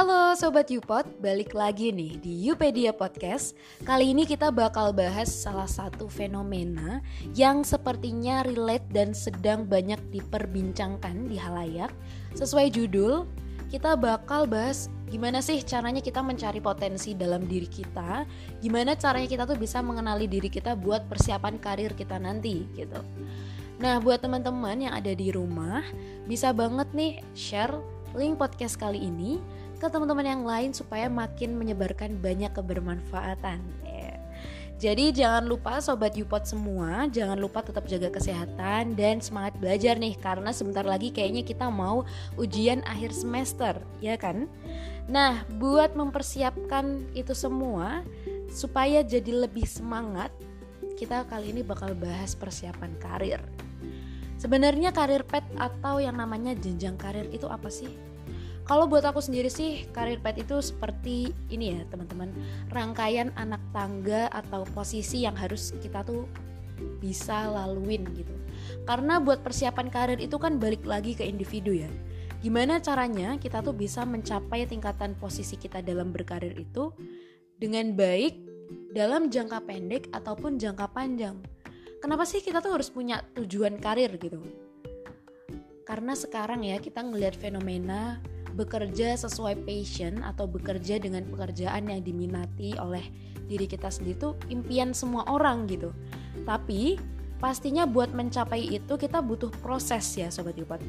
Halo Sobat Yupot, balik lagi nih di Yupedia Podcast. Kali ini kita bakal bahas salah satu fenomena yang sepertinya relate dan sedang banyak diperbincangkan di halayak. Sesuai judul, kita bakal bahas gimana sih caranya kita mencari potensi dalam diri kita Gimana caranya kita tuh bisa mengenali diri kita buat persiapan karir kita nanti gitu. Nah buat teman-teman yang ada di rumah bisa banget nih share link podcast kali ini ke teman-teman yang lain supaya makin menyebarkan banyak kebermanfaatan. Yeah. Jadi jangan lupa sobat Yupot semua, jangan lupa tetap jaga kesehatan dan semangat belajar nih karena sebentar lagi kayaknya kita mau ujian akhir semester, ya kan? Nah, buat mempersiapkan itu semua supaya jadi lebih semangat, kita kali ini bakal bahas persiapan karir. Sebenarnya karir pet atau yang namanya jenjang karir itu apa sih? Kalau buat aku sendiri sih, karir pet itu seperti ini ya teman-teman, rangkaian anak tangga atau posisi yang harus kita tuh bisa laluin gitu. Karena buat persiapan karir itu kan balik lagi ke individu ya. Gimana caranya kita tuh bisa mencapai tingkatan posisi kita dalam berkarir itu dengan baik dalam jangka pendek ataupun jangka panjang. Kenapa sih kita tuh harus punya tujuan karir gitu? Karena sekarang ya kita ngelihat fenomena bekerja sesuai passion atau bekerja dengan pekerjaan yang diminati oleh diri kita sendiri itu impian semua orang gitu. Tapi pastinya buat mencapai itu kita butuh proses ya sobat Yupat.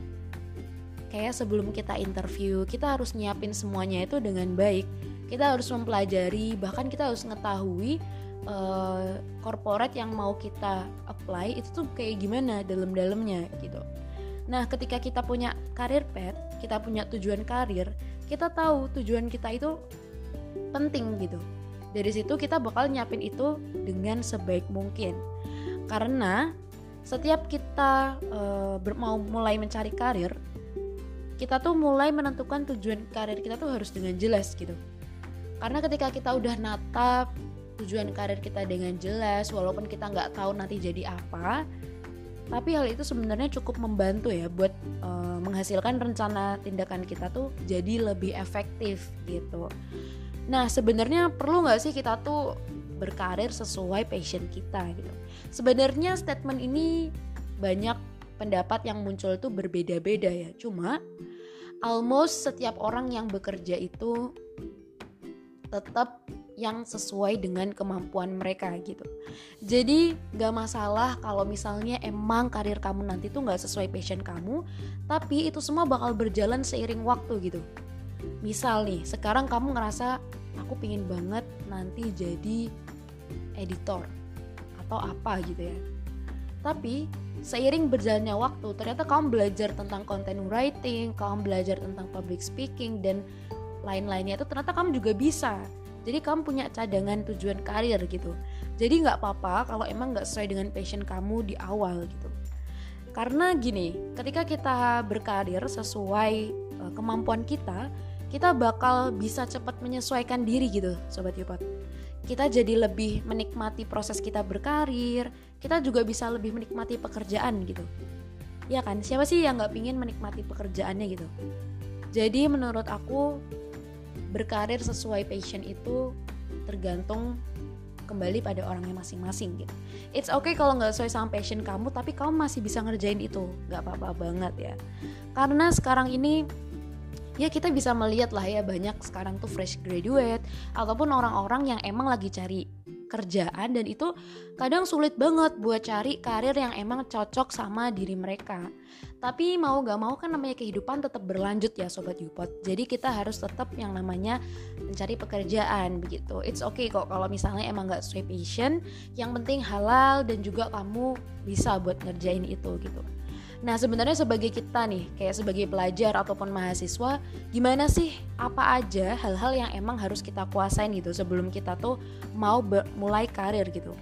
Kayak sebelum kita interview, kita harus nyiapin semuanya itu dengan baik. Kita harus mempelajari, bahkan kita harus mengetahui uh, corporate yang mau kita apply itu tuh kayak gimana dalam-dalamnya gitu. Nah, ketika kita punya karir pet, kita punya tujuan karir, kita tahu tujuan kita itu penting gitu. Dari situ kita bakal nyiapin itu dengan sebaik mungkin. Karena setiap kita uh, mau mulai mencari karir, kita tuh mulai menentukan tujuan karir kita tuh harus dengan jelas gitu. Karena ketika kita udah natap tujuan karir kita dengan jelas, walaupun kita nggak tahu nanti jadi apa, tapi hal itu sebenarnya cukup membantu ya buat uh, menghasilkan rencana tindakan kita tuh jadi lebih efektif gitu. Nah sebenarnya perlu nggak sih kita tuh berkarir sesuai passion kita gitu? Sebenarnya statement ini banyak pendapat yang muncul tuh berbeda-beda ya. Cuma almost setiap orang yang bekerja itu tetap yang sesuai dengan kemampuan mereka gitu. Jadi gak masalah kalau misalnya emang karir kamu nanti tuh gak sesuai passion kamu, tapi itu semua bakal berjalan seiring waktu gitu. Misal nih, sekarang kamu ngerasa aku pingin banget nanti jadi editor atau apa gitu ya. Tapi seiring berjalannya waktu, ternyata kamu belajar tentang content writing, kamu belajar tentang public speaking dan lain-lainnya itu ternyata kamu juga bisa jadi kamu punya cadangan tujuan karir gitu. Jadi nggak apa-apa kalau emang nggak sesuai dengan passion kamu di awal gitu. Karena gini ketika kita berkarir sesuai uh, kemampuan kita kita bakal bisa cepat menyesuaikan diri gitu sobat Yupat kita jadi lebih menikmati proses kita berkarir kita juga bisa lebih menikmati pekerjaan gitu. Ya kan? Siapa sih yang nggak pingin menikmati pekerjaannya gitu? Jadi menurut aku berkarir sesuai passion itu tergantung kembali pada orangnya masing-masing gitu. It's okay kalau nggak sesuai sama passion kamu, tapi kamu masih bisa ngerjain itu, nggak apa-apa banget ya. Karena sekarang ini ya kita bisa melihat lah ya banyak sekarang tuh fresh graduate ataupun orang-orang yang emang lagi cari kerjaan dan itu kadang sulit banget buat cari karir yang emang cocok sama diri mereka. Tapi mau gak mau kan namanya kehidupan tetap berlanjut ya Sobat Yupot. Jadi kita harus tetap yang namanya mencari pekerjaan begitu. It's okay kok kalau misalnya emang gak sesuai passion Yang penting halal dan juga kamu bisa buat ngerjain itu gitu Nah sebenarnya sebagai kita nih, kayak sebagai pelajar ataupun mahasiswa, gimana sih apa aja hal-hal yang emang harus kita kuasain gitu sebelum kita tuh mau mulai karir gitu.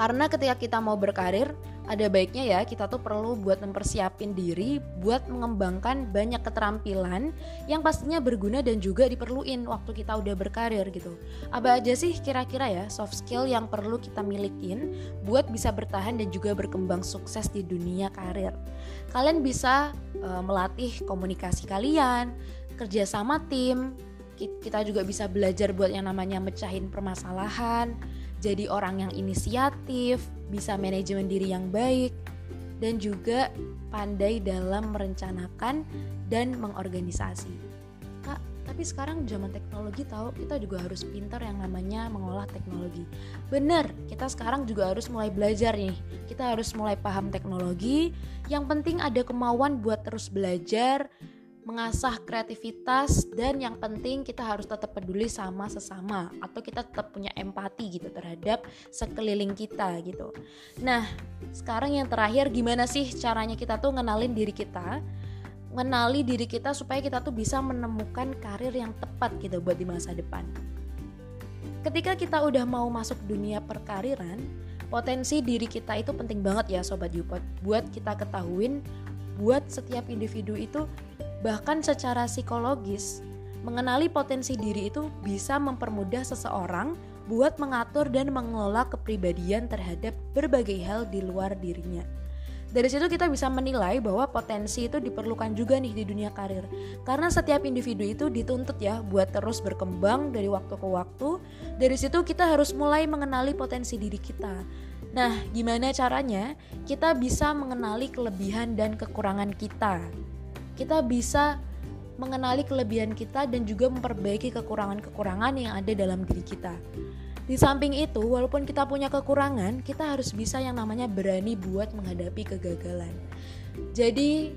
Karena ketika kita mau berkarir, ada baiknya ya kita tuh perlu buat mempersiapin diri buat mengembangkan banyak keterampilan yang pastinya berguna dan juga diperluin waktu kita udah berkarir gitu. Apa aja sih kira-kira ya soft skill yang perlu kita milikin buat bisa bertahan dan juga berkembang sukses di dunia karir. Kalian bisa uh, melatih komunikasi kalian, kerja sama tim kita juga bisa belajar buat yang namanya mecahin permasalahan jadi orang yang inisiatif bisa manajemen diri yang baik dan juga pandai dalam merencanakan dan mengorganisasi. Kak tapi sekarang zaman teknologi tahu kita juga harus pintar yang namanya mengolah teknologi. Bener kita sekarang juga harus mulai belajar nih. Kita harus mulai paham teknologi. Yang penting ada kemauan buat terus belajar mengasah kreativitas dan yang penting kita harus tetap peduli sama sesama atau kita tetap punya empati gitu terhadap sekeliling kita gitu. Nah, sekarang yang terakhir gimana sih caranya kita tuh ngenalin diri kita? Mengenali diri kita supaya kita tuh bisa menemukan karir yang tepat gitu buat di masa depan. Ketika kita udah mau masuk dunia perkariran, potensi diri kita itu penting banget ya sobat Yupot buat kita ketahuin buat setiap individu itu Bahkan secara psikologis, mengenali potensi diri itu bisa mempermudah seseorang buat mengatur dan mengelola kepribadian terhadap berbagai hal di luar dirinya. Dari situ kita bisa menilai bahwa potensi itu diperlukan juga nih di dunia karir. Karena setiap individu itu dituntut ya buat terus berkembang dari waktu ke waktu. Dari situ kita harus mulai mengenali potensi diri kita. Nah, gimana caranya? Kita bisa mengenali kelebihan dan kekurangan kita kita bisa mengenali kelebihan kita dan juga memperbaiki kekurangan-kekurangan yang ada dalam diri kita. Di samping itu, walaupun kita punya kekurangan, kita harus bisa yang namanya berani buat menghadapi kegagalan. Jadi,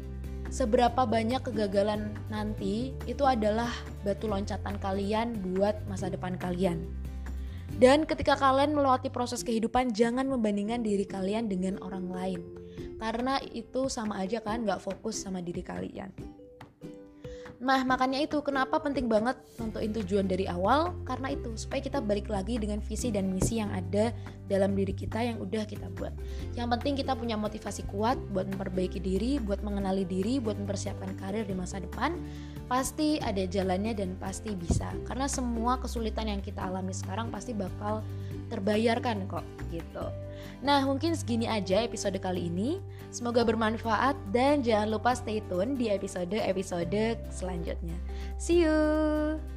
seberapa banyak kegagalan nanti itu adalah batu loncatan kalian buat masa depan kalian. Dan ketika kalian melewati proses kehidupan, jangan membandingkan diri kalian dengan orang lain karena itu sama aja kan nggak fokus sama diri kalian Nah, makanya itu kenapa penting banget nentuin tujuan dari awal karena itu supaya kita balik lagi dengan visi dan misi yang ada dalam diri kita yang udah kita buat. Yang penting kita punya motivasi kuat buat memperbaiki diri, buat mengenali diri, buat mempersiapkan karir di masa depan. Pasti ada jalannya dan pasti bisa. Karena semua kesulitan yang kita alami sekarang pasti bakal terbayarkan kok gitu. Nah, mungkin segini aja episode kali ini. Semoga bermanfaat dan jangan lupa stay tune di episode-episode selanjutnya. See you.